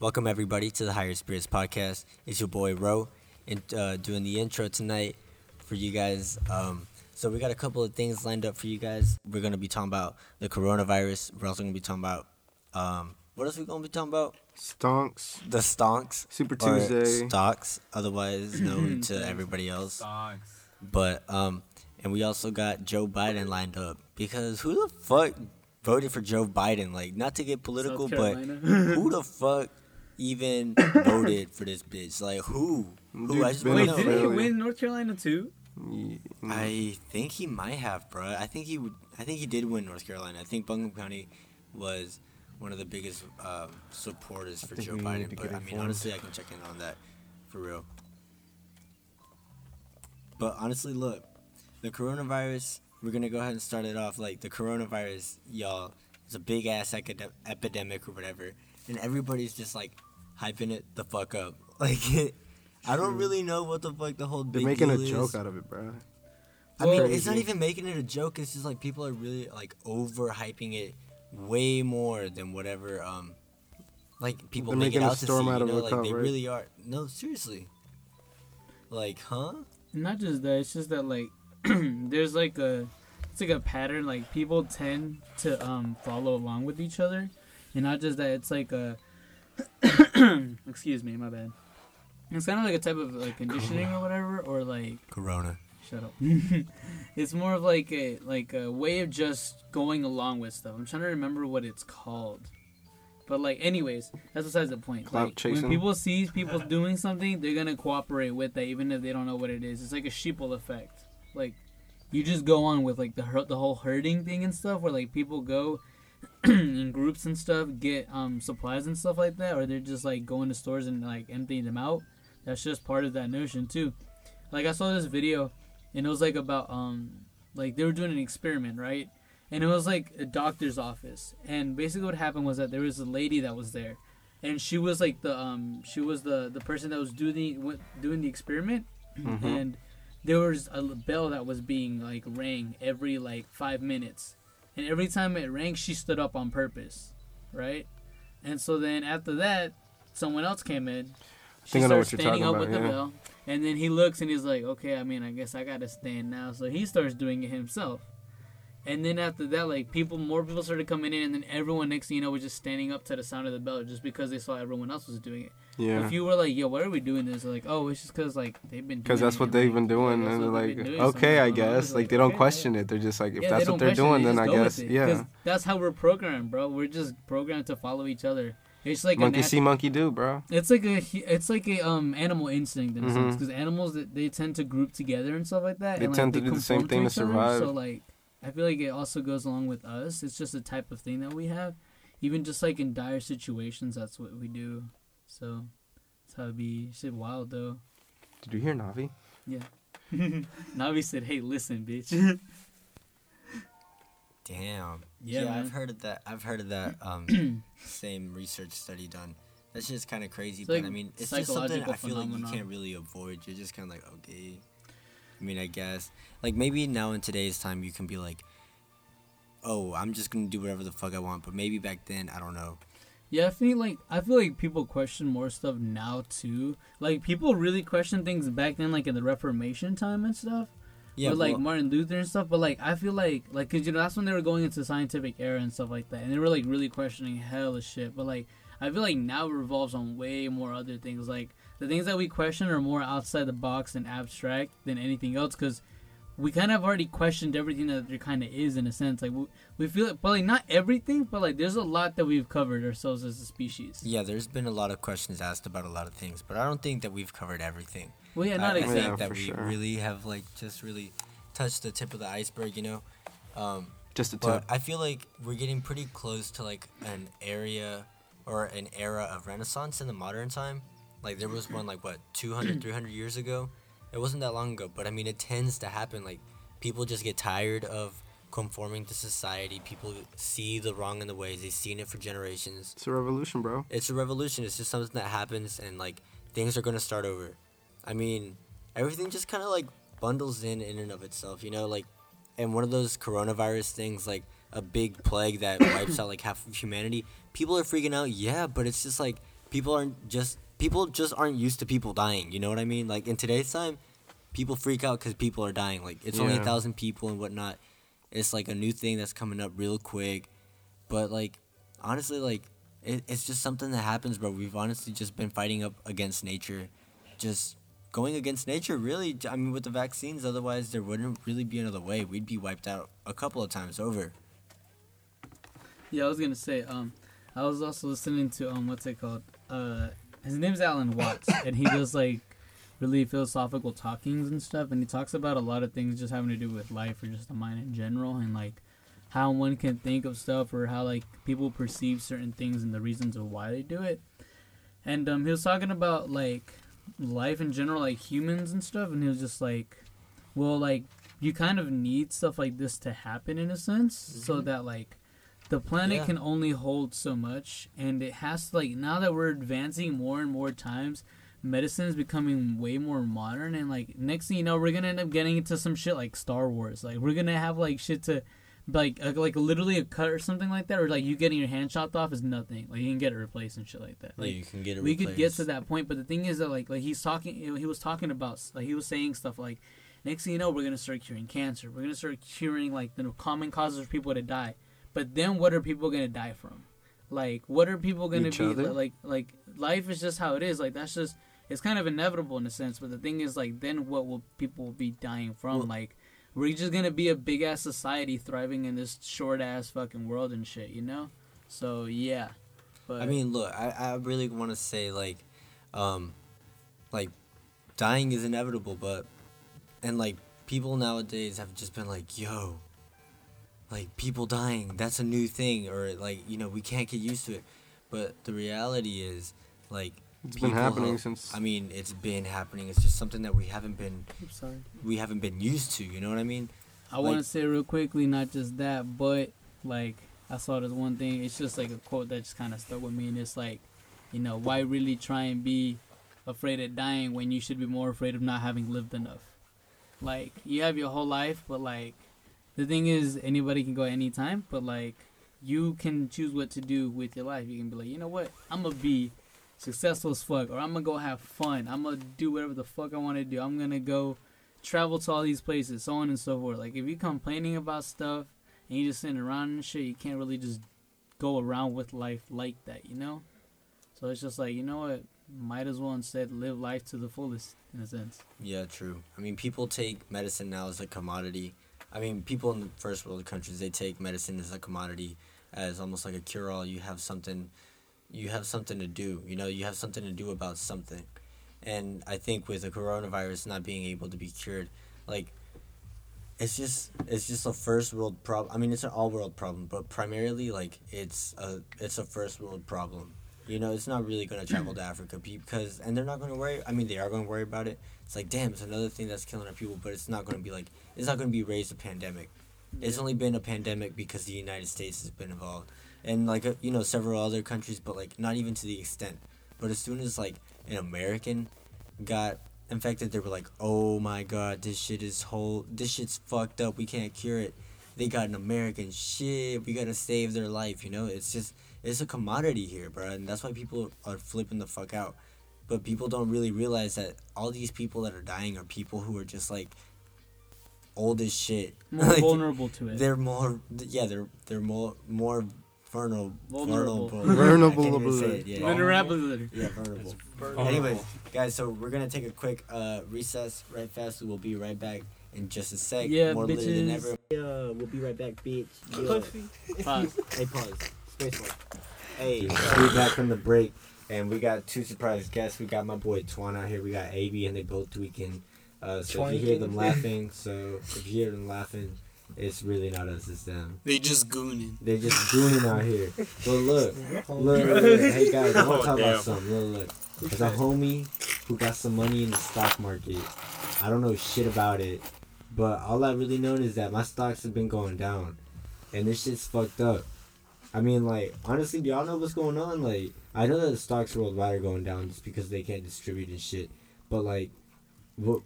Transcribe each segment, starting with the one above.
Welcome everybody to the Higher Spirits podcast. It's your boy Ro, and uh, doing the intro tonight for you guys. Um, so we got a couple of things lined up for you guys. We're gonna be talking about the coronavirus. We're also gonna be talking about um, what else we gonna be talking about? Stonks. The stonks, Super or Tuesday. stocks, otherwise known to everybody else. Dogs. But um, and we also got Joe Biden lined up because who the fuck voted for Joe Biden? Like, not to get political, but who the fuck even voted for this bitch? Like, who? Who? Dude, I just want Wait, to didn't he win North Carolina too? Yeah. I think he might have, bro. I think he would. I think he did win North Carolina. I think Buncombe County was one of the biggest um, supporters for Joe Biden. But I mean, informed. honestly, I can check in on that for real. But honestly, look, the coronavirus. We're gonna go ahead and start it off. Like the coronavirus, y'all, is a big ass acad- epidemic or whatever, and everybody's just like hyping it the fuck up. Like, I don't really know what the fuck the whole They're big making a deal joke out of it, bro. I mean, Well- it's not even making it a joke. It's just like people are really like overhyping it way more than whatever. Um, like people They're make it making a out to storm see. out You of know, a like cup, they right? really are. No, seriously. Like, huh? Not just that. It's just that like there's like a it's like a pattern. Like people tend to um follow along with each other, and not just that. It's like a excuse me, my bad. It's kind of like a type of like conditioning or whatever, or like Corona. Shut up. it's more of like a like a way of just going along with stuff. I'm trying to remember what it's called. But like anyways, that's besides the point. Clout like chasing? when people see people doing something, they're gonna cooperate with that even if they don't know what it is. It's like a sheeple effect. Like you just go on with like the her- the whole herding thing and stuff where like people go in groups and stuff, get um supplies and stuff like that, or they're just like going to stores and like emptying them out. That's just part of that notion too. Like I saw this video and it was like about um like they were doing an experiment right and it was like a doctor's office and basically what happened was that there was a lady that was there and she was like the um she was the the person that was doing the doing the experiment Mhm. and there was a bell that was being like rang every like five minutes and every time it rang she stood up on purpose right? And so then after that someone else came in. She think I know what you're standing talking up about, with the bell and then he looks and he's like okay i mean i guess i gotta stand now. So he starts doing it himself. And then after that like people more people started coming in and then everyone next thing you know was just standing up to the sound of the bell just because they saw everyone else was doing it Yeah. if you were like, yo, why are we doing this? Like, oh, it's just because like they've been. Because that's what they've been doing, and they're like, they've been doing, something's okay, I guess. Like they don't question it. They're just like, if that's what they're doing, then I guess, yeah. That's how we're programmed, bro. We're just programmed to follow each other. It's like Monkey see, monkey do, bro. It's like a it's like a um animal instinct in a sense Mhm. because animals that they tend to group together and stuff like that. They and, tend like, to do the same thing to other. survive. So like, I feel like it also goes along with us. It's just a type of thing that we have. Even just like in dire situations, that's what we do. So that's how it be. Shit, wild though. Did you hear Navi? Yeah. Navi said, "Hey, listen, bitch." Damn. Yeah, Yeah, man. I've heard of that. I've heard of that. Um, same research study done. That's just kind of crazy, It's but like I mean, it's just something I feel like you can't really avoid. You're just kind of like, okay. I mean, I guess like maybe now in today's time you can be like, oh, I'm just gonna do whatever the fuck I want. But maybe back then, I don't know. Yeah, I feel like I feel like people question more stuff now too. Like people really question things back then, like in the Reformation time and stuff. Yeah, like well, Martin Luther and stuff. But like I feel like like cause you know that's when they were going into scientific era and stuff like that, and they were like really questioning hell of shit. But like I feel like now it revolves on way more other things. Like the things that we question are more outside the box and abstract than anything else, because we kind of already questioned everything that there kind of is in a sense. Like we, we feel it, but like not everything, but like there's a lot that we've covered ourselves as a species. yeah, there's been a lot of questions asked about a lot of things, but I don't think that we've covered everything. Well, yeah, I- not I, exactly. think Yeah, that we sure. really have like just really touched the tip of the iceberg, you know. Um, Just a tip. But. I feel like we're getting pretty close to like an area or an era of renaissance in the modern time. Like there was one like what 200 300 years ago. It wasn't that long ago, but I mean it tends to happen like people just get tired of conforming to society. People see the wrong in the ways. They've seen it for generations. It's a revolution, bro. It's a revolution. It's just something that happens and like things are going to start over. I mean, everything just kind of like bundles in in and of itself, you know, like and one of those coronavirus things like a big plague that wipes out like half of humanity. People are freaking out, yeah, but it's just like people aren't just people just aren't used to people dying. You know what I mean? Like in today's time, people freak out because people are dying. Like it's only a thousand people and whatnot. It's like a new thing that's coming up real quick, but like honestly, like it, it's just something that happens, bro. We've honestly just been fighting up against nature, just going against nature. Really, I mean, with the vaccines, otherwise there wouldn't really be another way. We'd be wiped out a couple of times over. Yeah, I was gonna say. Um, I was also listening to um, what's it called? Uh, his name's Alan Watts, and he does like really philosophical talkings and stuff, and he talks about a lot of things just having to do with life or just the mind in general, and like how one can think of stuff or how like people perceive certain things and the reasons of why they do it. And um, he was talking about like life in general, like humans and stuff, and he was just like, well, like you kind of need stuff like this to happen in a sense, so Mhm. that like the planet Yeah. can only hold so much, and it has to like now that we're advancing more and more times. Medicine is becoming way more modern, and like next thing you know, we're gonna end up getting into some shit like Star Wars. Like we're gonna have like shit to like uh, like literally a cut or something like that, or like you getting your hand chopped off is nothing. Like you can get it replaced and shit like that. Like, Like you can get it. we could get to that point, but the thing is that like like he's talking, he was talking about like he was saying stuff like next thing you know we're gonna start curing cancer. We're gonna start curing like the common causes for people to die. But then what are people gonna die from? Like what are people gonna Each be other? like like life is just how it is. Like that's just it's kind of inevitable in a sense. But the thing is like then what will people be dying from? Well- like we're just gonna be a big ass society thriving in this short ass fucking world and shit, you know? So yeah. But I mean, look, I, I really want to say like, um, like, dying is inevitable, but, and like people nowadays have just been like, yo, like people dying, that's a new thing, or like you know we can't get used to it, but the reality is like It's been happening have- since. I mean, it's been happening. It's just something that we haven't been I'm sorry. we haven't been used to. You know what I mean? I Like- want to say real quickly, not just that, but like I saw this one thing. It's just like a quote that just kind of stuck with me, and it's like, you know, why really try and be afraid of dying when you should be more afraid of not having lived enough? Like you have your whole life, but like the thing is, anybody can go any time, but like you can choose what to do with your life. You can be like, you know what, I'm gonna be successful as fuck, or I'm gonna go have fun. I'm gonna do whatever the fuck I want to do. I'm gonna go travel to all these places, so on and so forth. Like if you're complaining about stuff and you just sitting around and shit, you can't really just go around with life like that, you know? So it's just like, you know what? Might as well instead live life to the fullest in a sense. Yeah, true. I mean, people take medicine now as a commodity. I mean, people in the first world countries they take medicine as a commodity, as almost like a cure all. You have something, you have something to do. You know, you have something to do about something. And I think with the coronavirus not being able to be cured, like, it's just it's just a first world problem. I mean, it's an all world problem, but primarily like it's a it's a first world problem. You know, it's not really going to travel to Africa because, and they're not going to worry. I mean, they are going to worry about it. It's like, damn, it's another thing that's killing our people, but it's not going to be like, it's not going to be raised a pandemic. It's only been a pandemic because the United States has been involved, and like uh, you know several other countries, but like not even to the extent. But as soon as like an American got infected, they were like, oh my god, this shit is whole, this shit's fucked up. We can't cure it. They got an American shit. We gotta save their life. You know, it's just it's a commodity here, bro, and that's why people are flipping the fuck out. But people don't really realize that all these people that are dying are people who are just like old as shit. More Like, vulnerable to it. They're more, yeah, they're they're more more vulnerable. Vulnerable. Vulnerable. I can't even say it, yeah. Vulnerable. Yeah, vulnerable. Vulnerable. Anyways, guys, so we're gonna take a quick uh, recess right fast. We'll be right back in just a sec. Yeah, More lit than ever. Yeah, we'll be right back, bitch. Yeah. Pause. Hey, pause. Space. Hey, we back from the break, and we got two surprise guests. We got my boy Twan out here. We got AB, and they both tweaking. Uh, so if you hear them laughing, so if you hear them laughing, it's really not us. It's them. They just gooning. They're just gooning out here. But look, look, look, look. hey guys, I want Oh, to talk damn. about something. Look, look. There's a homie who got some money in the stock market. I don't know shit about it, but all I really know is that my stocks have been going down, and this shit's fucked up. I mean, like honestly, do y'all know what's going on? Like, I know that the stocks worldwide are going down just because they can't distribute and shit. But like, what,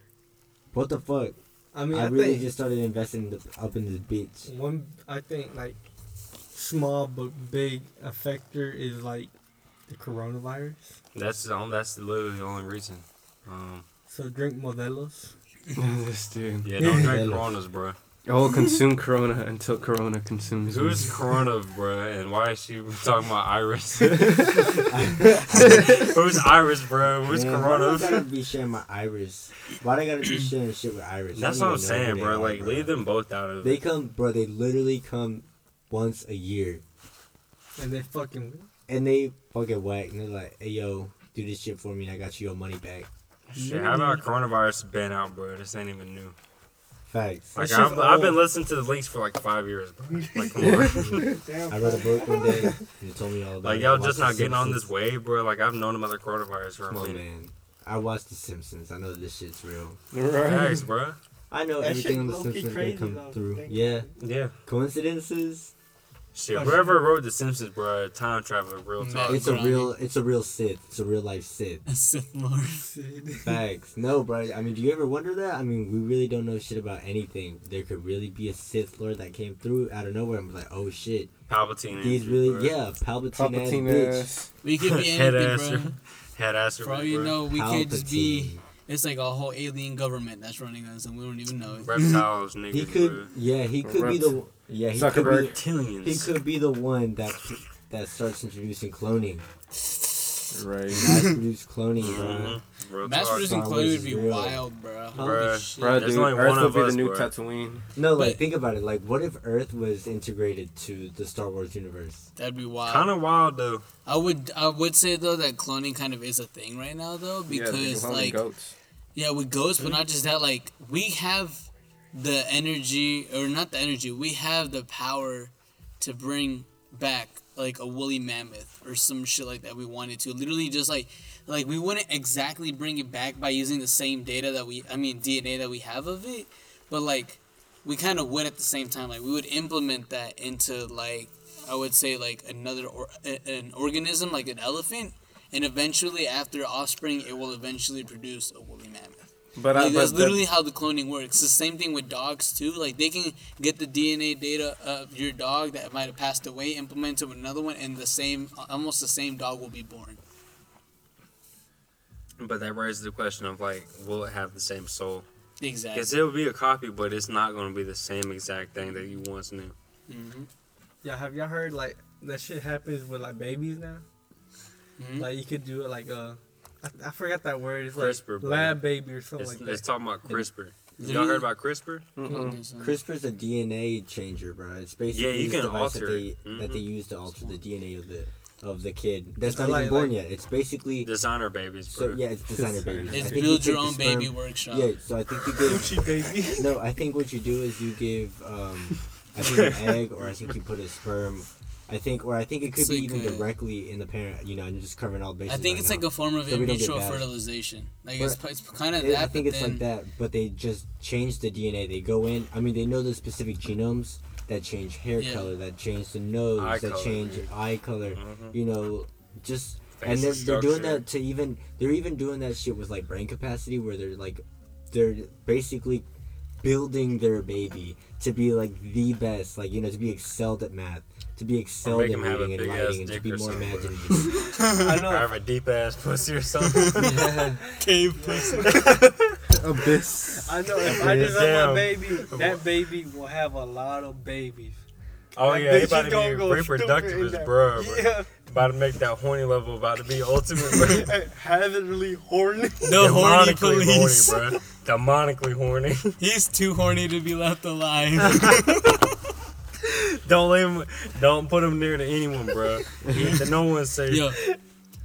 what the fuck? I mean, I, I, really just started investing the, up in this bitch. one. I think like small but big effector is like The coronavirus. That's the only, that's literally the only reason. Um, So drink Modelos. this dude. yeah, don't drink Hello. Coronas, bro. Oh, consume Corona until Corona consumes me. Who's Corona, bro? And why is she talking about Iris? Who's Iris, bro? Who's Man, Why Corona? do I gotta be sharing my iris? Why do I gotta be sharing shit with iris? That's what I'm even know who saying, they bro. are, Like, bro. leave them both out of it. They it. come, bro. They literally come once a year, And they fucking. and they fucking whack. And they're like, "Hey, yo, do this shit for me. and I got you your money back." Shit, how about coronavirus ban out, bro? This ain't even new. Facts. Like, I've, I've been listening to the leaks for like five years, bro. Like, come on. I read a book one day, and it told me all about. Like, it. y'all I watched just The not getting on this wave, bro. Like, I've known about the coronavirus for a Come on, minute. man. I watched The Simpsons. I know this shit's real. Right. Thanks, bro. I know That everything on The Simpsons crazy, that come though. through. Think Yeah, Yeah. coincidences. Shit, Oh, whoever wrote The Simpsons, bro, time traveler, real Man. talk. It's a real. It's a real Sith. It's a real life Sith. Sith Lord. Sith. Facts. No, bro. I mean, do you ever wonder that? I mean, we really don't know shit about anything. There could really be a Sith Lord that came through out of nowhere and was like, "Oh shit, Palpatine. these energy, really, bro. yeah, Palpatine, Palpatine ass bitch. We could be Head anything, asser. bro. Head asser, For all you know, we could just be. It's like a whole alien government that's running us, and we don't even know it. Reptiles, niggas, He bro. could, yeah, he could be the, yeah, he could be, Reptilians. he could be the one that that starts introducing cloning, Right. mass produced cloning, bro. Mhm. Real Mass talk. producing Star cloning Wars would be real. wild, bro. Holy Bruh. shit. Bro, There's dude, only Earth one will of be us, the new bro. Tatooine. No, like But- think about it. Like, what if Earth was integrated to the Star Wars universe? That'd be wild. Kind of wild though. I would I would say though that cloning kind of is a thing right now though yeah, they because can clone like goats. yeah with ghosts but not just that like we have the energy or not the energy we have the power to bring back like a woolly mammoth or some shit like that we wanted to. Literally just like like we wouldn't exactly bring it back by using the same data that we I mean DNA that we have of it but like we kind of would at the same time. Like we would implement that into like I would say like another or, an organism like an elephant and eventually after offspring it will eventually produce a woolly mammoth But, I, but that's the- literally how the cloning works. The same thing with dogs too. Like they can get the DNA data of your dog that might have passed away, implement it with another one, and the same, almost the same dog will be born. But that raises the question of like, will it have the same soul? Exactly. Because it will be a copy, but it's not going to be the same exact thing that you once knew. hmm Yeah, have y'all heard like that shit happens with like babies now? Mhm. Like you could do it like uh, I, I forgot that word. It's CRISPR, like bro. lab baby or something It's, like it's that. talking about CRISPR. Y'all heard about CRISPR? Mm-mm. CRISPR's a DNA changer, bro. It's basically Yeah, you this can device that alter they it. that they Mhm. use to alter the DNA of the of the kid that's I not like- even born like- yet. It's basically Designer babies, bro. so yeah, it's designer babies. I It's think you build your take the own baby workshop. Yeah, so I think you give Gucci baby. no. I think what you do is you give um, I think an egg, or I think you put a sperm. I think, or I think it could It's be like even a- directly in the parent. You know, and just covering all bases. I think right it's now. like a form of So in we don't get vitro fertilization. Like it's, it's kind of It- that. I think but it's then, like that, but they just change the DNA. They go in. I mean, they know the specific genomes that change hair Yeah. color, that change the nose, Eye that color, change dude. eye color. Mhm. You know, just Face and they're, they're doing that to even they're even doing that shit with like brain capacity where they're like they're basically building their baby to be like the best, like you know, to be excelled at math, to be excelled make at have a reading and big-ass writing, and to be more imaginative. I Or know. have a deep ass pussy or something. yeah. cave pussy. Abyss. I know. If I just have Damn. my baby, that baby will have a lot of babies. oh That yeah, he about is to gonna be go reproductive stupid in as that- bro, bro. Yeah, About to make that horny level about to be ultimate, bro. heavenly horny. The horny Demonically police. horny, bro. Demonically horny. He's too horny to be left alive. don't let him. Don't put him near to anyone, bro. He, no one's safe. Yo,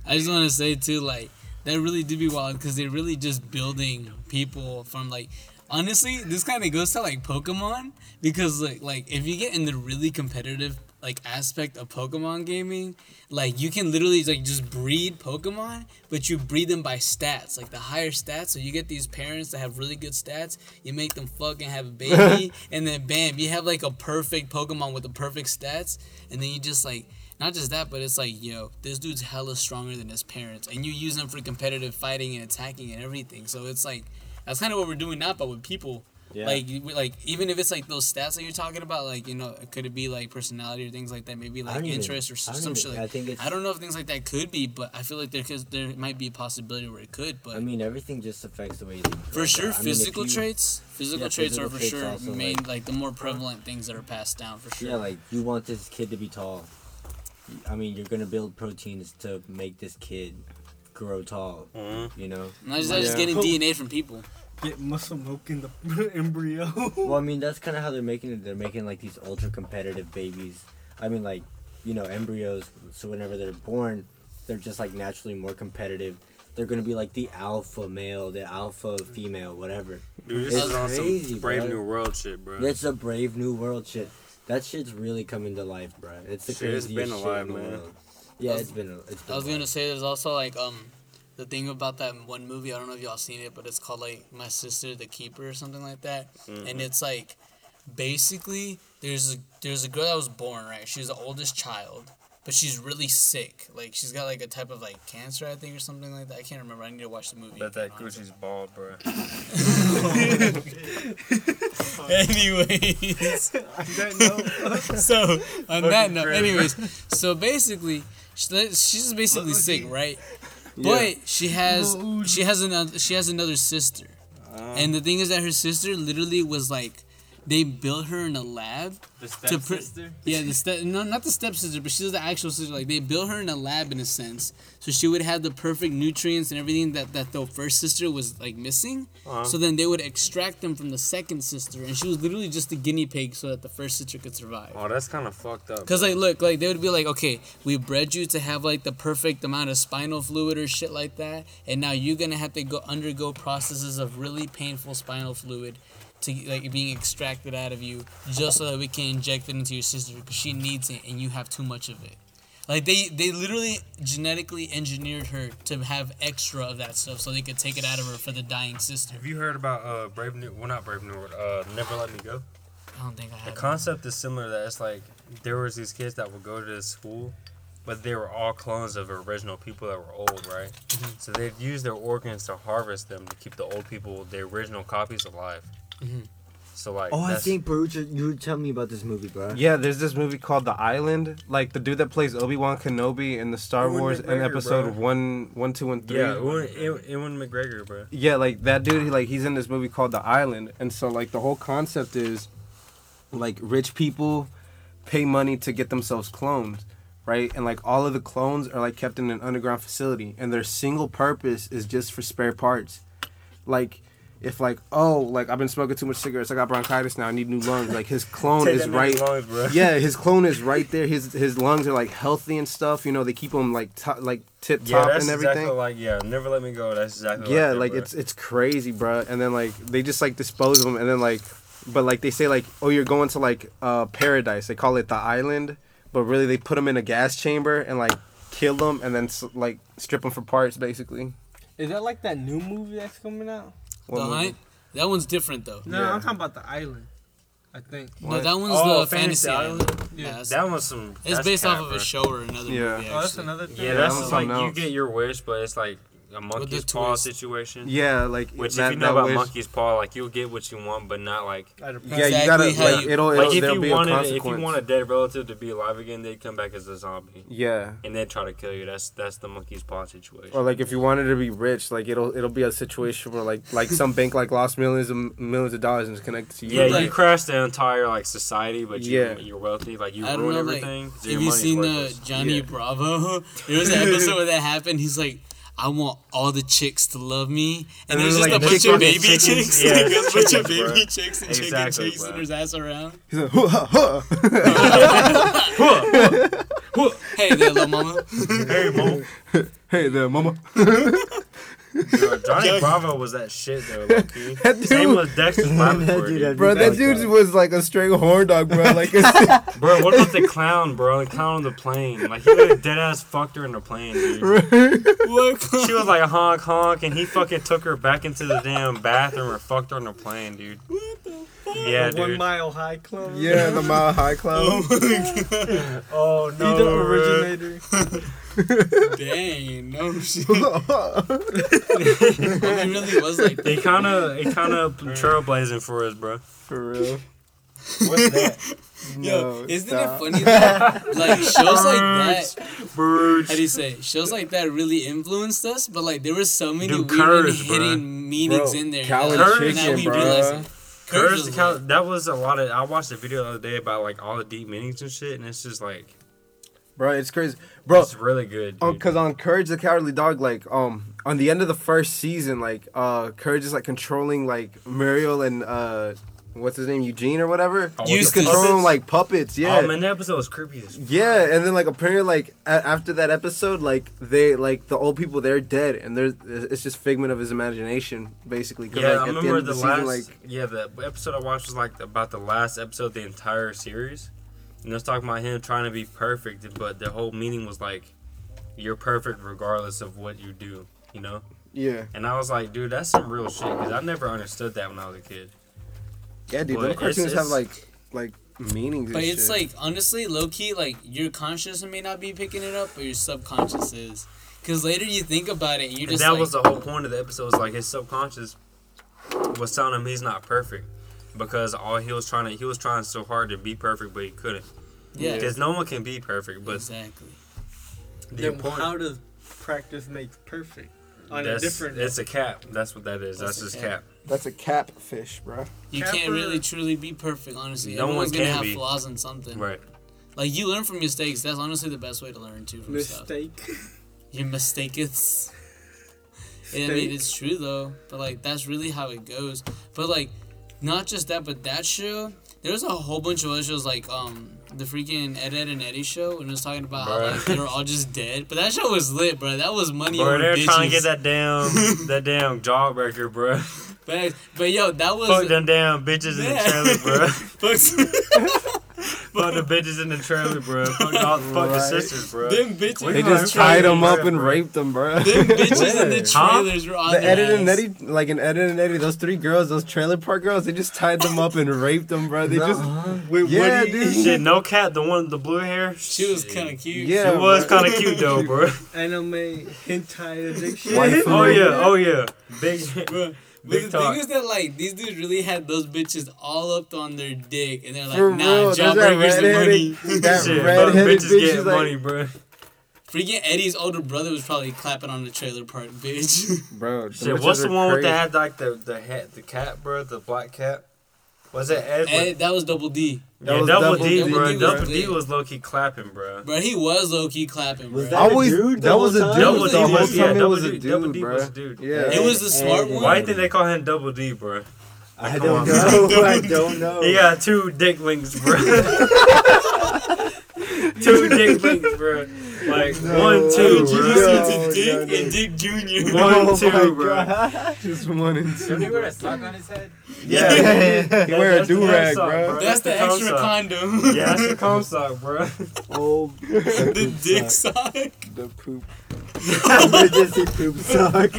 I just want to say too, like that really do be wild because they're really just building people from like. Honestly, this kind of goes to like Pokemon because like like if you get in the really competitive like aspect of Pokemon gaming, like you can literally like just breed Pokemon, but you breed them by stats, like the higher stats. So you get these parents that have really good stats, you make them fucking have a baby, and then bam, you have like a perfect Pokemon with the perfect stats, and then you just like not just that, but it's like, yo, this dude's hella stronger than his parents, and you use them for competitive fighting and attacking and everything. So it's like that's kind of what we're doing now, but with people. Yeah. Like, like even if it's like those stats that you're talking about, like you know, could it be like personality or things like that? Maybe like don't even- interest or I some even- shit. Like, I think it's. I don't know if things like that could be, but I feel like there cause there might be a possibility where it could. But I mean, everything just affects the way you think. for Like, sure, I mean, physical you- traits, physical Yeah, traits physical are for traits sure also, main like- like the more prevalent things that are passed down for sure. Yeah, like you want this kid to be tall. I mean, you're gonna build proteins to make this kid grow tall. Mhm. You know. not just, not just Yeah. getting DNA from people. Get muscle milk in the embryo. Well, I mean, that's kind of how they're making it. They're making like these ultra competitive babies. I mean, like, you know, embryos. So whenever they're born, they're just like naturally more competitive. They're gonna be like the alpha male, the alpha female, whatever. Dude, this It's is on crazy, some Brave bro. New World shit, bro. It's a brave new world shit. That shit's really coming to life, bro. It's the Shit, it's craziest been shit alive, in the man. world. Yeah, was- it's been. a- It's been. I was alive. gonna say there's also like um the thing about that one movie. I don't know if y'all seen it, but it's called like My Sister the Keeper or something like that. And mm-hmm. it's like basically there's a there's a girl that was born right. She's the oldest child, but she's really sick. Like she's got like a type of like cancer, I think, or something like that. I can't remember. I need to watch the movie. But that again. Gucci's bald, bro. anyways, so on that note, anyways, so basically, she- she's basically sick, right? But she has she has another she has another sister, and the thing is that her sister literally was like, they built her in a lab The to pr- yeah the step no not the stepsister but she's the actual sister like they built her in a lab in a sense so she would have the perfect nutrients and everything that that the first sister was like missing Uh-huh. so then they would extract them from the second sister and she was literally just a guinea pig so that the first sister could survive Oh, that's kind of fucked up. Cause bro. like look like they would be like okay we bred you to have like the perfect amount of spinal fluid or shit like that and now you're gonna have to go undergo processes of really painful spinal fluid to like being extracted out of you just so that we can inject it into your sister because she needs it and you have too much of it. Like they they literally genetically engineered her to have extra of that stuff so they could take it out of her for the dying sister. Have you heard about uh Brave New? Well, not Brave New World. Uh, Never Let Me Go. I don't think I have. The concept is similar. That it's like there was these kids that would go to this school, but they were all clones of original people that were old, right? So they'd use their organs to harvest them to keep the old people, the original copies, alive. Mhm. So like, Oh, I think Baruch, you were telling me about this movie, bro. Yeah, there's this movie called The Island. Like the dude that plays Obi Wan Kenobi in the Star Ewan Wars in episode bro. one, one, two, and three. yeah, Ewan, Ewan, Ewan McGregor, bro. Yeah, like that dude, he, like he's in this movie called The Island, and so like the whole concept is, like rich people pay money to get themselves cloned, right? And like all of the clones are like kept in an underground facility, and their single purpose is just for spare parts. Like, if like oh like I've been smoking too much cigarettes, I got bronchitis now, I need new lungs. Like his clone is right. lungs. Yeah, his clone is right there. His his lungs are like healthy and stuff. You know, they keep him like to, like tip Yeah, top that's and everything exactly like yeah. Never let me go. That's exactly. yeah like, like that, it's it's crazy bro and then like they just like dispose of them and then like but like they say like oh you're going to like uh paradise they call it the island but really they put them in a gas chamber and like kill them and then like strip them for parts basically Is that like that new movie that's coming out? What the movie? hunt. That one's different though. No, Yeah. I'm talking about the island. I think. No, that one's Oh, the Fantasy fantasy island. Island? Yeah, it's, That one's some. it's that's based cat, off of bro. a show or another Yeah. movie. Oh, that's another thing. Yeah, that that's was just like something you else. get your wish, but it's like a monkey's paw twist. situation. yeah like Which that, if you know about wish- monkey's paw, like you'll get what you want, but not like yeah you gotta like you- it'll, it'll like if you be a wanted if you want a dead relative to be alive again, they'd come back as a zombie yeah and they'd try to kill you. That's that's the monkey's paw situation. or like if you wanted to be rich like it'll it'll be a situation where like like some bank like lost millions of millions of dollars and it's connected to you yeah, like- you crash the entire like society, but you, Yeah. you're wealthy. Like you I don't ruin know, like, everything. so Have you money's seen the. Johnny Yeah. Bravo? There was an episode where that happened. He's like, I want all the chicks to love me, and, And there's just like, a bunch of baby chickens- chicks. yeah, like, a bunch of chickens, baby chicks and Exactly, chicken chasing bro. his ass around. He's like, "Huh, huh, huh." Hey there, little mama. Hey, Mo. hey there mama Yo, Johnny Bravo was that shit though. Low key. That His name dude- was Dexter's That Laboratory. dude dude. Bro, that dude that. was like a straight horn dog, bro. Like, it's, Bro, what about the clown, bro? The clown on the plane. Like he like dead ass fucked her in the plane, dude. She was like honk honk, and he fucking took her back into the damn bathroom or fucked her on the plane, dude. Yeah, The One dude. Mile High Club. yeah, the Mile High Club. Oh, oh He the no, bro. originator. Dang, no shit. it really was like that. They kind of, it kind of trailblazing for us, bro. For real. What's that? Yo, No, isn't stop. it funny that like shows like that? Birds. How do you say? Shows like that really influenced us, but like there were so many Dude, weird Courage, hidden bruh. meanings Bro, in there. Cow and like, now we chicken, realize it. Courage was the. Cow- that was a lot of. I watched a video the other day about like all the deep meanings and shit, and it's just like Bro, it's crazy. Bro, it's really good. Oh, dude. cause on Courage the Cowardly Dog, like um, on the end of the first season, like uh, Courage is like controlling like Muriel and uh, what's his name, Eugene or whatever. Oh, He's Eustace. controlling puppets? like puppets. Yeah. Oh man, that episode was creepy as. Yeah, and then like apparently like a- after that episode, like they like the old people they're dead, and there's it's just figment of his imagination basically. 'Cause, Yeah, like, I at the remember end the, last. season, like yeah, the episode I watched was like about the last episode of the entire series, and it was talking about him trying to be perfect, but the whole meaning was like, you're perfect regardless of what you do, you know. yeah, And I was like, dude, that's some real shit because I never understood that when I was a kid. Yeah, dude. But Them it's- cartoons have like like meanings. But it's shit. like honestly, low key, like your conscious may not be picking it up, but your subconscious is. Cause later you think about it, and you're And just that like, was the whole point of the episode. Was like his subconscious was telling him he's not perfect because all he was trying to he was trying so hard to be perfect, but he couldn't. yeah, Because no one can be perfect, but exactly. the Then important how does practice make perfect? On that's, a different. It's a cap. That's what that is. That's That's, his cap. cap. That's a catfish, bro. You Capper- can't really truly be perfect, honestly. No one Everyone's gonna can have be. flaws in something. Right. Like you learn from mistakes. That's honestly the best way to learn too from stuff. mistake. Your mistakes. And I mean, it's true though. But like, that's really how it goes. But like, not just that, but that show. There's a whole bunch of other shows like um the freaking Ed Edd and Eddy show, and it was talking about how like they were all just dead. But that show was lit, bro. That was money Bro, over they're trying to get that damn that damn jawbreaker, bro. But, but yo, that was Fuck them damn bitches in the trailer, bro. Fuck- Fuck the bitches in the trailer, bro. Fuck, all, fuck the sisters, bro. them bitches. They just tied to them up fair, and raped them, bro. Them bitches in the Huh? trailers were on The their Ed and. Eddy, like in Ed and Eddy, those three girls, those trailer park girls, they just tied them up and raped them, bro. They just, With yeah, Woody dude. Shit, no cat, the one with the blue hair. She was kind of cute. Yeah. She was kind of cute though, bro. anime hentai addiction. Waifu. oh yeah, oh yeah, big. Bro, But Big the talk. thing is that like these dudes really had those bitches all up on their dick, and they're like, For "Nah, real, there's that jawbreakers the money." that Shit, redheaded bitches bitch getting is like, money, bro. Freaking Eddy's older brother was probably clapping on the trailer park, bitch. bro. Shit, what's the one with the head like the the hat, the cat, bro, the black cat? Was it Ed? Ed, that was Double D, That yeah, was Double, Double D, D, bro. was Double D lit. was low key clapping, bro. bro. He was low key clapping, bro. Was that- I always a dude that was a dude. Double D whole was- yeah, time Double was D- a Double D bro. was a dude. Yeah. It was the smart one. Why do you think they call him Double D, bro? I Come don't on, know. I don't know. He got two dick links, bro. two dick links, bro. Like one, two, Did you bro. listen No, Dick no, no. and Dick Junior? One, Oh two, my bro. Just one and two. Don't he wear a sock on his head? Yeah, He wear a That's do rag, cum bro. That's the cum extra sock. condom. Yeah, that's the cum sock, bro. Oh, the dick sock. The poop. emergency poop sock.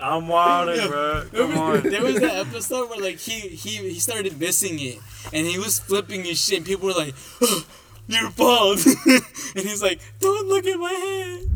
I'm wilding, bro. Come on. There was that episode where like he he he started missing it, and he was flipping his shit. And people were like, oh, "You're bald," and he's like, "Don't look at my head."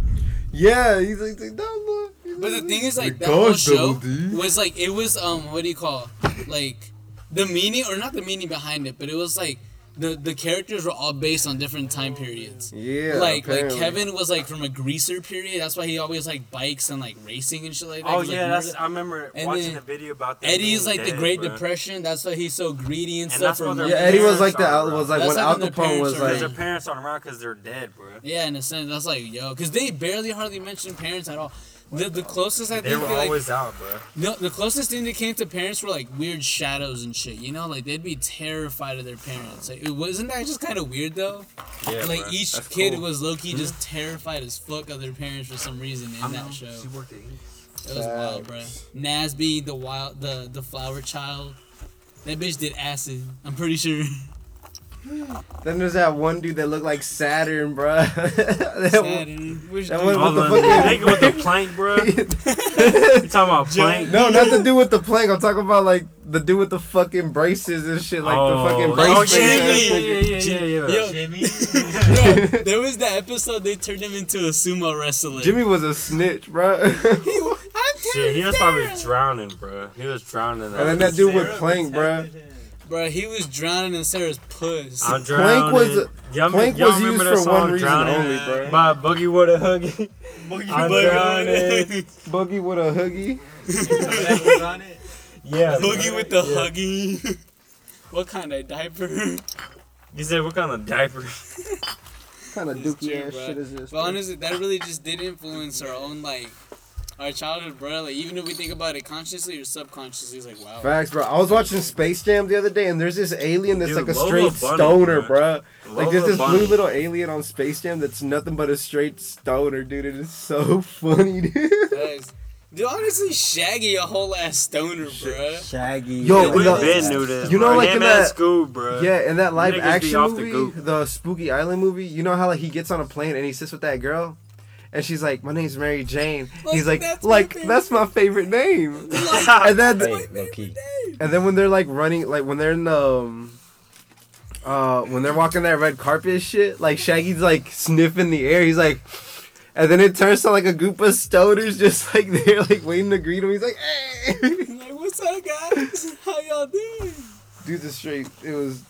Yeah, he's like, like, no, look. He's But the thing is, like that whole show D. was like it was um what do you call like the meaning or not the meaning behind it, but it was like the the characters were all based on different time periods. Yeah, like like. Kevin was like from a greaser period. That's why he always like bikes and like racing and shit like that. Oh 'cause, like, yeah, remember that's. I remember And watching then the video about that. Eddy's being like the Great bro. Depression. That's why he's so greedy and And stuff. that's what from Yeah. Eddie was like the Parents are was like That's when like when Al Capone was parents Because like their parents aren't around because they're dead, bro. Yeah, in a sense, that's like yo, because they barely hardly mention parents at all. The, the closest I They think were they, like always out, bro. no, the closest thing they came to parents were like weird shadows and shit. You know, like they'd be terrified of their parents. Like, it wasn't that just kind of weird though? Yeah, like bro. each That's kid cool. was low key hmm? just terrified as fuck of their parents for some reason in that show. She worked at It was wild, bro. Nasby, the wild, the the flower child. That bitch did acid. I'm pretty sure. Then there's that one dude that looked like Saturn, bro. Saturn. Which That dude? was- Oh, the the nigga with the plank, bro. You talking about plank? no, not the dude with the plank. I'm talking about like the dude with the fucking braces and shit, like the fucking brace. oh, face oh, yeah, yeah, yeah, yeah, yeah, yeah. Yo, Bro, there was that episode they turned him into a sumo wrestler. Jimmy was a snitch, bro. Shit, he was probably drowning, bro. He was drowning. and then that dude with plank, bro. Bro, he was drowning in Sarah's puss. I'm drowning. Plank was y'all, plank y'all was remember used that for song, one reason Drowning? only, bro. By Boogie with a Huggy. I'm drowning. Boogie with a hoogie. Yeah. Boogie bro. with the Yeah. huggy. what kind of diaper? You said what kind of diaper? kind of It's dookie ass shit is this? But honestly, that really just did influence our own like our childhood, bro. Like even if we think about it consciously or subconsciously, it's like wow. Facts, bro. I was watching Space Jam the other day, and there's this alien that's Dude, like a Lola straight Bunny, stoner, bro. bro. Like there's this Bunny. blue little alien on Space Jam that's nothing but a straight stoner, dude. It is so funny, dude. Facts. Dude, honestly, Shaggy a whole ass stoner, bro. Shaggy. Yo, we in the- been knew this. you know, bro. like Him in that- Scoob, bro. Yeah, in that live Niggas action off the movie, the, Spooky Island movie, you know how like he gets on a plane and he sits with that girl, and she's like, "My name's Mary Jane." He's like, that's "Like that's my favorite name." and then Hey, low key. and then when they're like running, like when they're in the. Um, uh, when they're walking that red carpet shit, like Shaggy's like sniffing the air. He's like, and then it turns to like a group of stoners just like they're like waiting to greet him. He's like, hey, Like, what's up, guys? How y'all doing? Dude, a straight. It was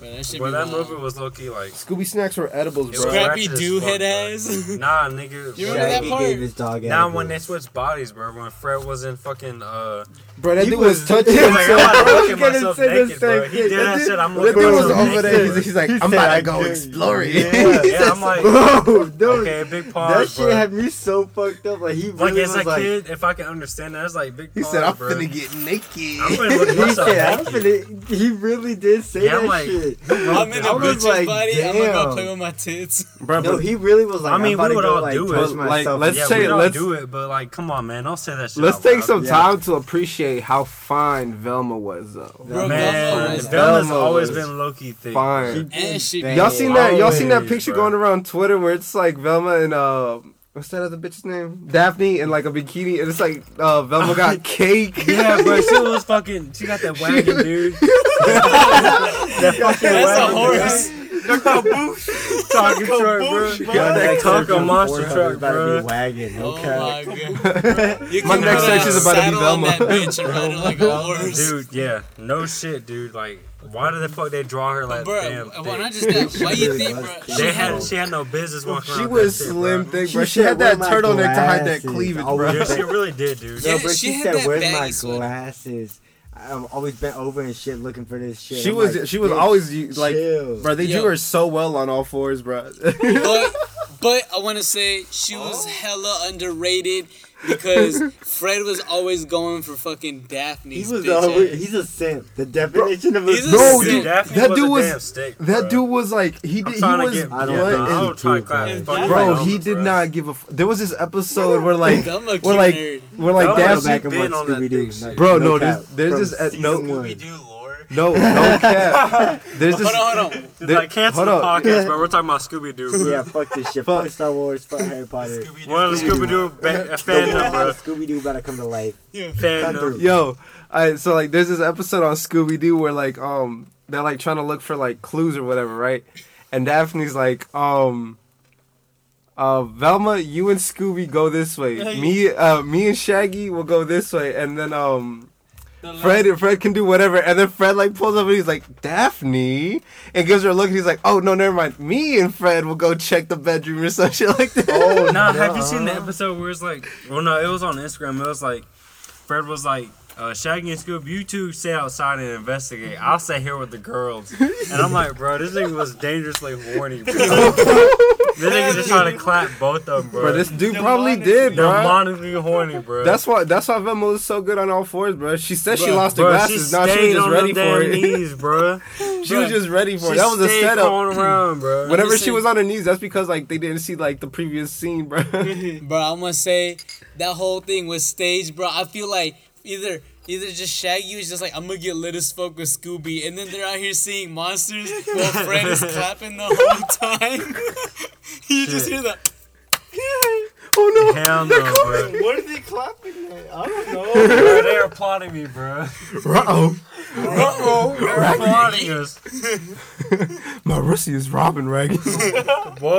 Bro, that shit Bro, be that wild. movie was low key like. Scooby snacks were edibles, bro. was Scrappy ratchet Doo fuck, head bro. ass. Nah, nigga. You remember that Shaggy part? gave his dog Now edibles. when they switched bodies, bro, when Fred was in fucking uh, Bro, that He dude was, was- touching he was like, himself. I'm about to look was at gonna myself say the naked, bro. He thing. did that dude- shit, I'm that looking dude was myself over there. naked. He's, he's like, He I'm said, about "I to go did." explore it. Yeah, yeah, I'm like, Bro, dude, okay, big pause, that bro. shit had me so fucked up. Like he like really as was a like, kid, if I can understand that, it's like big He pause, said, I'm bro. finna get naked. I'm finna look at he myself said, I'm naked. finna, he really did say Yeah, I'm that like, shit. I'm in I a was bitch's like, body. I'm gonna go play with my tits. Bro, No, but he really was like, I mean, I'm we would go, all like, do it. Like, let's yeah, say- we don't let's- do it, but like, come on, man, don't say that shit. let's out take loud. some Yeah. time to appreciate how fine Velma was, though. Bro, Man, Velma Velma's Velma always was been low key thick. Fine. And she Y'all seen that? Y'all seen that picture bro. going around Twitter where it's like Velma and uh, what's that other bitch's name? Daphne in like a bikini, and it's like uh, Velma got cake. Yeah, bro, she was fucking. She got that wagon, dude. that fucking That's a horse. dude. Talking truck, bro. Yo, Got that next search monster Pornhub is truck, about to bro. be wagon. No Oh cap. my god. You My can next put search a is about to be saddle Velma. that bitch and ride like a horse. Dude, yeah, no shit, dude. Like, why did the fuck they draw her like bro, damn? why thick? not just that? Why you think, bro? They she had had- she had no business walking She was that shit, slim, bro. thick, She bro. She said, had that turtleneck to hide that cleavage, Always bro. Yeah, she really did, dude. Yeah, No, but she she, had said, that "Where's baggy my sweater." glasses?" I'm always bent over and shit, looking for this shit. She I'm was like, she was always like, chill." bro. They Yo. drew her so well on all fours, bro. but but I want to say she was oh. hella underrated because Fred was always going for fucking Daphne. He Daphne's was always, ass. he's a simp. The definition of a he's a simp. No, simp. dude, Daphne that dude a was damn stick, that dude was like he did he trying to was get. I don't yeah, what no, think I he don't try to too, clap. bro. Bro, he did bro. not give a. F- there was this episode where like, I'm a where like, nerd. where like Velma Go was Daphne. back and been watch Scooby Doo. Bro, no, there's- there's From this, uh, no- one. lore. No, no cap. There's this. Hold on, hold on. there- like cancel hold the on. podcast, bro. We're talking about Scooby Doo. Yeah, fuck this shit. Fuck. Fuck Star Wars. Fuck Harry Potter. One of the Scooby Doo ba- fandom, bro. Scooby Doo about to come to life. Yeah, fandom. Yo, I so like there's this episode on Scooby Doo where like um they're like trying to look for like clues or whatever, right? And Daphne's like um uh Velma, you and Scooby go this way. Me uh me and Shaggy will go this way and then um Fred Fred can do whatever and then Fred like pulls up and he's like Daphne and gives her a look and he's like oh no never mind me and Fred will go check the bedroom or some shit like that. Oh, Nah, have you seen the episode where it's like, well, no, it was on Instagram. It was like, Fred was like, uh, Shaggy and Scoob, you two stay outside and investigate. I'll stay here with the girls. And I'm like, bro, this nigga was dangerously horny, bro. this nigga just trying to clap both of them, bro. Bro, this dude probably did, bro. Demonically horny, bro. That's why. That's why Velma was so good on all fours, bro. She said she Bruh, lost her bro, glasses. she Now she was stayed just on ready them for damn it. knees, bro. she was just ready for She it. That was a stayed setup. crawling around, bro. Whenever just she was on her knees, that's because like they didn't see like the previous scene, bro. Bro, I'm gonna say that whole thing was staged, bro. I feel like either either just Shaggy was just like, I'm gonna get lit as fuck with Scooby, and then they're out here seeing monsters while Fred is clapping the whole time. you just hear the. Oh no! Hell no, bro. What are they clapping at? I don't know. bro. They're applauding me, bro. Uh-oh. Uh-oh, they're applauding us. My Russie is Robin Raggy. What?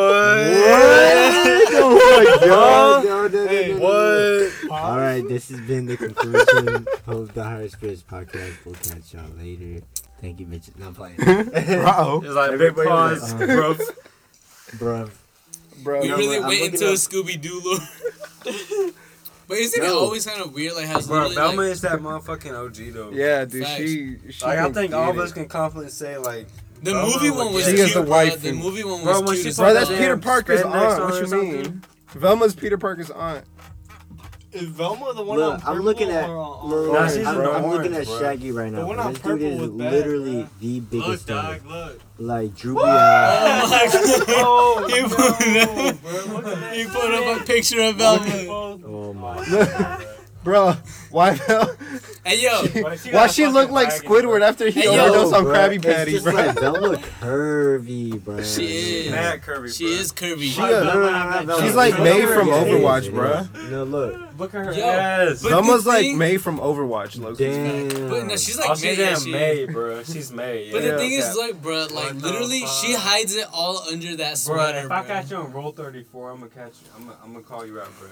Oh my god! No, no, no, no, no, no. What? All right, this has been the conclusion of the Higher Spirits podcast. We'll catch y'all later. Thank you, bitches. Not playing, Uh-oh. It's like Everybody because, was- bro. bro. Bro, We really but I'm went looking into a Scooby Doo lore. but isn't it always kind of weird? Like, how Bro, literally, Velma like, is that motherfucking OG though. Yeah, dude, Facts. she, she Like I think all of us can confidently say like, the Velma movie one was She cute, is the bro. wife The movie one was when cute she as Bro, that's Peter Parker's aunt. What you mean? Velma's Peter Parker's aunt. Is Velma the one Look, on I'm looking at. or on- Look, Nah, she's I'm, in the I'm looking orange, at bro. Shaggy right The now. one on This dude is was bad, literally bro. the biggest dog. look. Like droopy eyes. Oh my god. Oh, He oh, no, put, bro, look at he put up a picture of Velma. Oh my. Bro, why Vel? Hey yo, Why she look like Squidward after he Hey, yo, overdosed on Krabby it's Patty, just bro? like Velma curvy, bro. She is. mad curvy. she bro. is curvy. She No, a- no, no, no, no, She's like no, made from no, no, Overwatch, no, bro. No, look. Look at her Yo, ass. but- like thing- made from Overwatch, Loki. Damn. But no, she's like oh, she's made, yeah, she- made, bro. She's made. But the thing is, like, bro, like What the literally, she hides it all under that sweater. bro, sweater, if. I catch you on roll 34, I'm gonna catch you. I'm gonna, I'm gonna call you out, bro.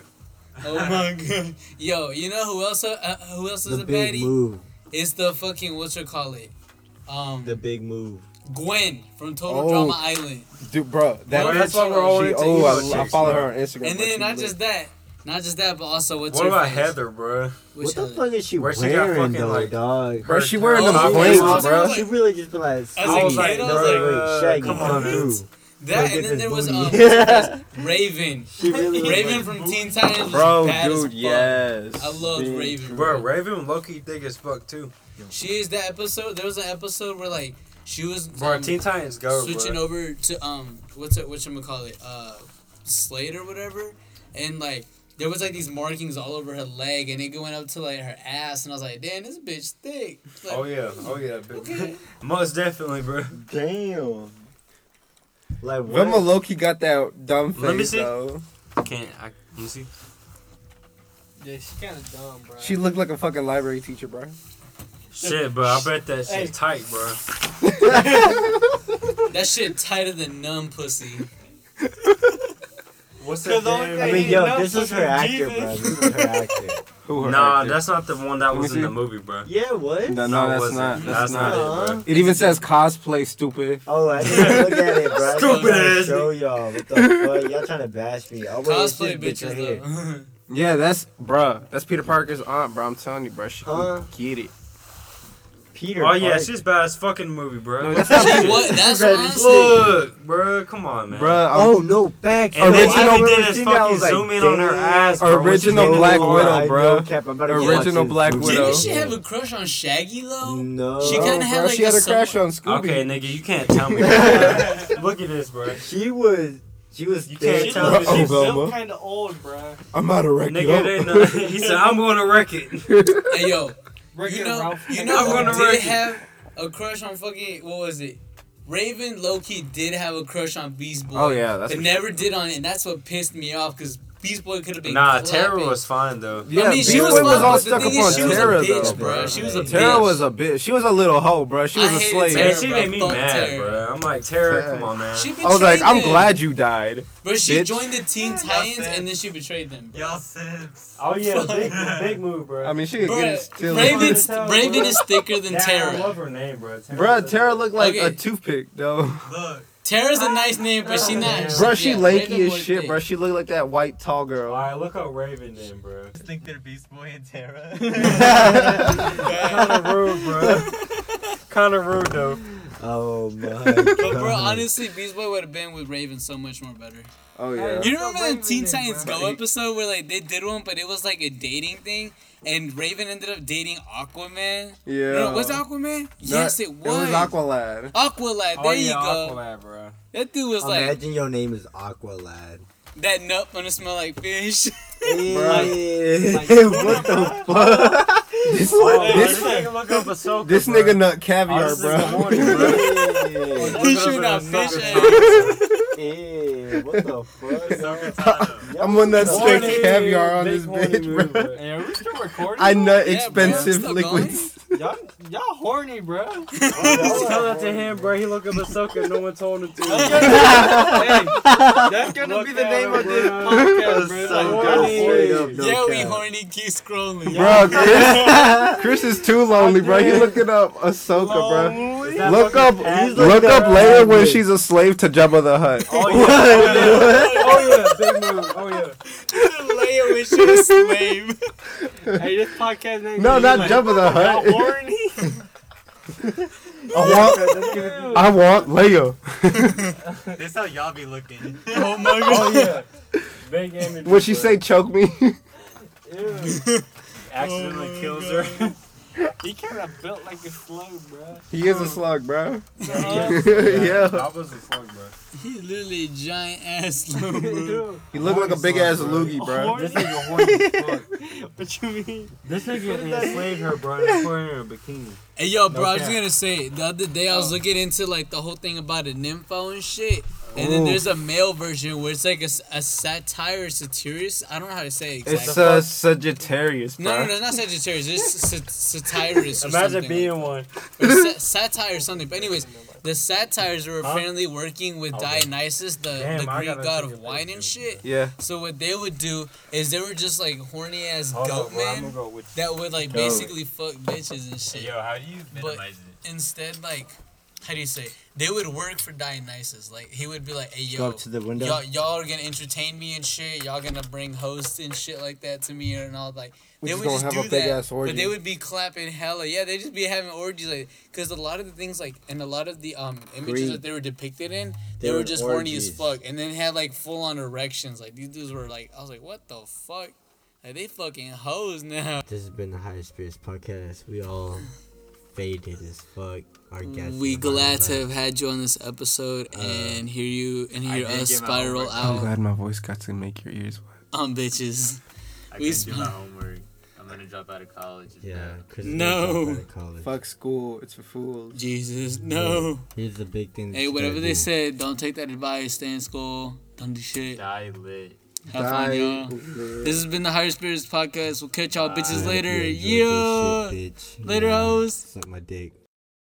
Oh my god, yo, you know who else? Uh, who else is the a big baddie? move. It's the fucking what's her call it? Um, The big move. Gwen from Total Oh. Drama Island. Dude, bro, that Bro, that's why we're all she, into oh, I, I follow her on Instagram. And then not lit. just that, not just that, but also what's What her about face? Heather, bro? Which what the Heather? fuck is she Where she got wearing fucking, though, like- dog? Bro, she wearing Oh, them I plates, was- bro. was She really just been like, As a I was kid, like, I no, was wait, like, uh, Shaggy, come come on, through. That and then this there was um, what's? Raven. She really Raven like, from Teen Titans. was Bro, bad as dude, fuck. yes. I loved Big Raven. Bro, Raven Loki thick as fuck too. She is that episode. There was an episode where like she was Bro, um, Teen Titans go, switching bro. over to um what's it what call it uh Slade or whatever, and like there was like these markings all over her leg, and it going up to like her ass, and I was like, damn, this bitch thick. Like, Oh yeah, oh yeah, Okay. most definitely, bro. damn. Like what? Velma Loki got that dumb face Let me see. though. Can't I? You see? Yeah, she's kind of dumb, bro. She looked like a fucking library teacher, bro. Shit, bro. I bet that shit's Hey. tight, bro. that shit tighter than numb pussy. What's Cause that? damn- I mean, yo, this is her fucking actor, bro. This is her actor. Who her Nah, actor? that's not the one that me was in the movie, bro. Yeah, what? No, No, no, it that's wasn't. not. That's, That's not. not it, bro. It even says cosplay, stupid. Oh, I didn't look at it, bro. I was Stupid trying to ass show y'all. What the fuck? Y'all trying to bash me. Oh, wait, it's Cosplay this bitch right here. bitches though. Yeah, that's bruh. That's Peter Parker's aunt, bro. I'm telling you, bro. She Huh? get it. Peter. Oh yeah, Parker. she's bad as fucking movie, bro. No, that's not what? That's Ready. honestly. Look, bro, come on, man. Bruh, oh, I'm- Oh no, back. And Original- then all he did Original- is fucking zoom in on her ass. Bro, Original get in the Black. Widow, bro. Cap, I'm about to go Original Black. Widow. Didn't she have a crush on Shaggy though? No. She kinda had, like, she had a a crush on Scooby. Okay, nigga, you can't tell me. Look at this, bro. She was. She was. You can't She tell me she- she's still kind of old, bro. I'm out of wreck. Nigga. He said, "I'm gonna wreck it." Hey yo, Rick you and know, Ralph. you know I'm who gonna did wreck have a crush on fucking what was it? Raven Loki did have a crush on Beast Boy. Oh yeah, that's but never did on it, and that's what pissed me off because Beast Boy could have been. Nah, clapping. Tara was fine though. Yeah, I mean, she Beast was, Boy was all stuck thing up on is, she was Tara a bitch, though, bro. bro. She was a bitch. Tara was a bitch. She was a little hoe, bro. She was I a hated slave. Tara. Man, she made me mad, Tara. bro. I'm like, Tara, Tara. come on, man. She I was like, betrayed I'm glad you died. But she bitch. joined the Teen Titans and then she betrayed them. Bro. Y'all since. Oh yeah, big, big move, bro. I mean, she could get it still. Raven's, Raven is thicker than Damn, I love her name, bro. Tara, Bro, Tara looked like a toothpick, though. Look. Tara's a nice name, but she not. Bro, she yeah, lanky as shit, thick. bro. She looked like that white tall girl. right, look up Raven then, bro. think they're Beast Boy and Tara. kind of rude, bro. kind of rude though. Oh my But bro, honestly, Beast Boy would have been with Raven so much more better. Oh yeah. You remember Raven the Teen in, Titans. Go episode where like they did one, but it was like a dating thing, and Raven ended up dating Aquaman. Yeah. No, was it Aquaman? No, yes, it was. It was. was Aqualad. Aqualad. Oh, there oh you go. Aqualad, bro. That dude was like Imagine your name is Aqua Lad. That nut gonna smell like fish. Hey, what the fuck? This Why this this nigga look up Ahsoka, this nigga nut Oh, caviar, this bro. nigga horny, bro. He Look shooting up out fish Ahsoka, what the fuck? I'm on that straight caviar on this horny bitch, bro. Hey, are we still recording? I nut Yeah, bro, expensive still liquids. Y'all, y'all horny, bro. Tell that to him, bro. He look up Ahsoka. No one told him to. hey, that's gonna Look be the name of this bro. podcast, bro. So Like, horny. up, no yeah, we horny. Keep scrolling. Bro, Chris, Chris is too lonely, bro. He looking up Ahsoka, bro. That Look up, look up Leia when she's a slave to Jabba the Hutt. Oh yeah. Oh, oh yeah. Big move. Oh yeah. Leia when she was slave. hey, this podcast name. No, is not like, Jabba the y'all Hutt. horny? I want, I want Leia. This how y'all be looking. Oh my god. Oh god. yeah. Big image. When she say choke me, oh, accidentally Oh, kills my her. He kind of built like a slug, bro. he is a slug, bro. yeah. yeah, That was a slug, bro. He literally a giant ass slow, bro. he look like a big ass loogie, bro. This nigga horny as fuck. What you mean? This nigga enslaved her, bro. They put her in a bikini. Hey yo, bro, I was Okay. gonna say the other day I was oh. looking into like the whole thing about a nympho and shit, and then there's a male version where it's like a, s- a satire or satirist. I don't know how to say it exactly. It's a Sagittarius, bro. no, no, no, it's not Sagittarius. It's just satirist. Imagine something. being one. or sa- satire or something. But anyways, the satires were Huh? apparently working with Okay. Dionysus, the, Damn, the Greek god of wine and shit. Yeah, So what they would do is they were just like horny ass Hold goat up, men go that would like Goat. basically fuck bitches and shit. Yo, how do you But- minimize it? Instead, like, how do you say? They would work for Dionysus. Like he would be like, "Hey Go yo, up to the window. y'all, y'all are gonna entertain me and shit. Y'all gonna bring hosts and shit like that to me and all like." We they just would just have do a big that, ass orgy. but they would be clapping hella. Yeah, they just be having orgies like, cause a lot of the things like, and a lot of the um images Greed. that they were depicted in, they, They were were just horny as fuck, and then had like full on erections. Like these dudes were like, I was like, what the fuck? Like they fucking hoes now. This has been the Higher Spirits podcast. We all faded as fuck. Our guests. We are glad to have had you on this episode Uh, and hear you and hear us get my spiral homework. I'm glad my voice got to make your ears wet. on bitches. I We couldn't do sp- my homework. I'm gonna drop out of college. It's Yeah. Chris No. gonna drop out of college. Fuck school, it's for fools. Jesus, no. Here's the big thing. Hey, whatever they do. said, don't take that advice. Stay in school. Don't do shit. Die lit. Have fun, y'all. This has been the Higher Spirits podcast. We'll catch y'all ah, bitches later. Yeah, Yeah. shit, bitch. Later, Yeah. hoes. Suck my dick.